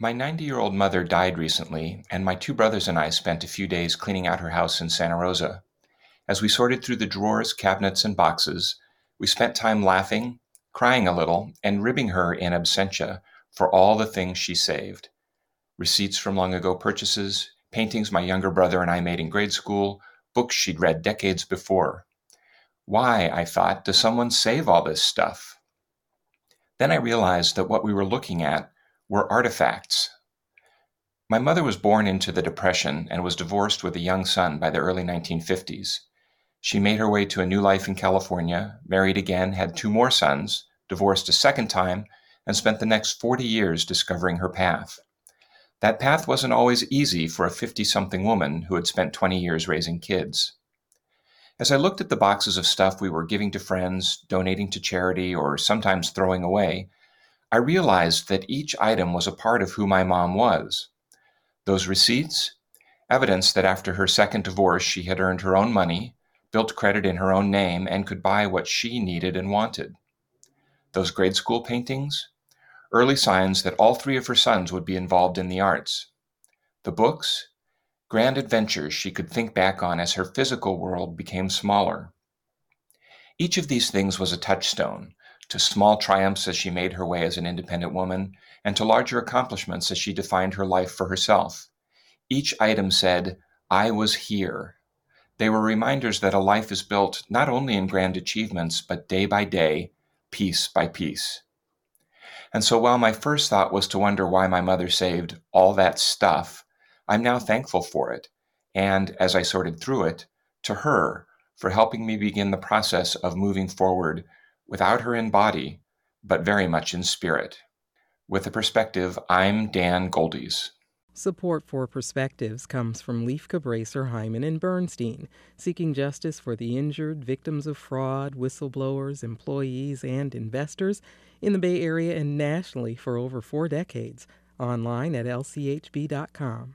My 90 year old mother died recently, and my two brothers and I spent a few days cleaning out her house in Santa Rosa. As we sorted through the drawers, cabinets, and boxes, we spent time laughing, crying a little, and ribbing her in absentia for all the things she saved receipts from long ago purchases, paintings my younger brother and I made in grade school, books she'd read decades before. Why, I thought, does someone save all this stuff? Then I realized that what we were looking at were artifacts. My mother was born into the Depression and was divorced with a young son by the early 1950s. She made her way to a new life in California, married again, had two more sons, divorced a second time, and spent the next 40 years discovering her path. That path wasn't always easy for a 50 something woman who had spent 20 years raising kids. As I looked at the boxes of stuff we were giving to friends, donating to charity, or sometimes throwing away, I realized that each item was a part of who my mom was. Those receipts, evidence that after her second divorce she had earned her own money, built credit in her own name, and could buy what she needed and wanted. Those grade school paintings, early signs that all three of her sons would be involved in the arts. The books, grand adventures she could think back on as her physical world became smaller. Each of these things was a touchstone, to small triumphs as she made her way as an independent woman, and to larger accomplishments as she defined her life for herself. Each item said, I was here. They were reminders that a life is built not only in grand achievements, but day by day, piece by piece. And so while my first thought was to wonder why my mother saved all that stuff, I'm now thankful for it. And as I sorted through it, to her for helping me begin the process of moving forward without her in body, but very much in spirit. With a perspective, I'm Dan Goldies. Support for Perspectives comes from Lieff Cabraser, Heimann, and Bernstein, seeking justice for the injured, victims of fraud, whistleblowers, employees, and investors in the Bay Area and nationally for over four decades. Online at lchb.com.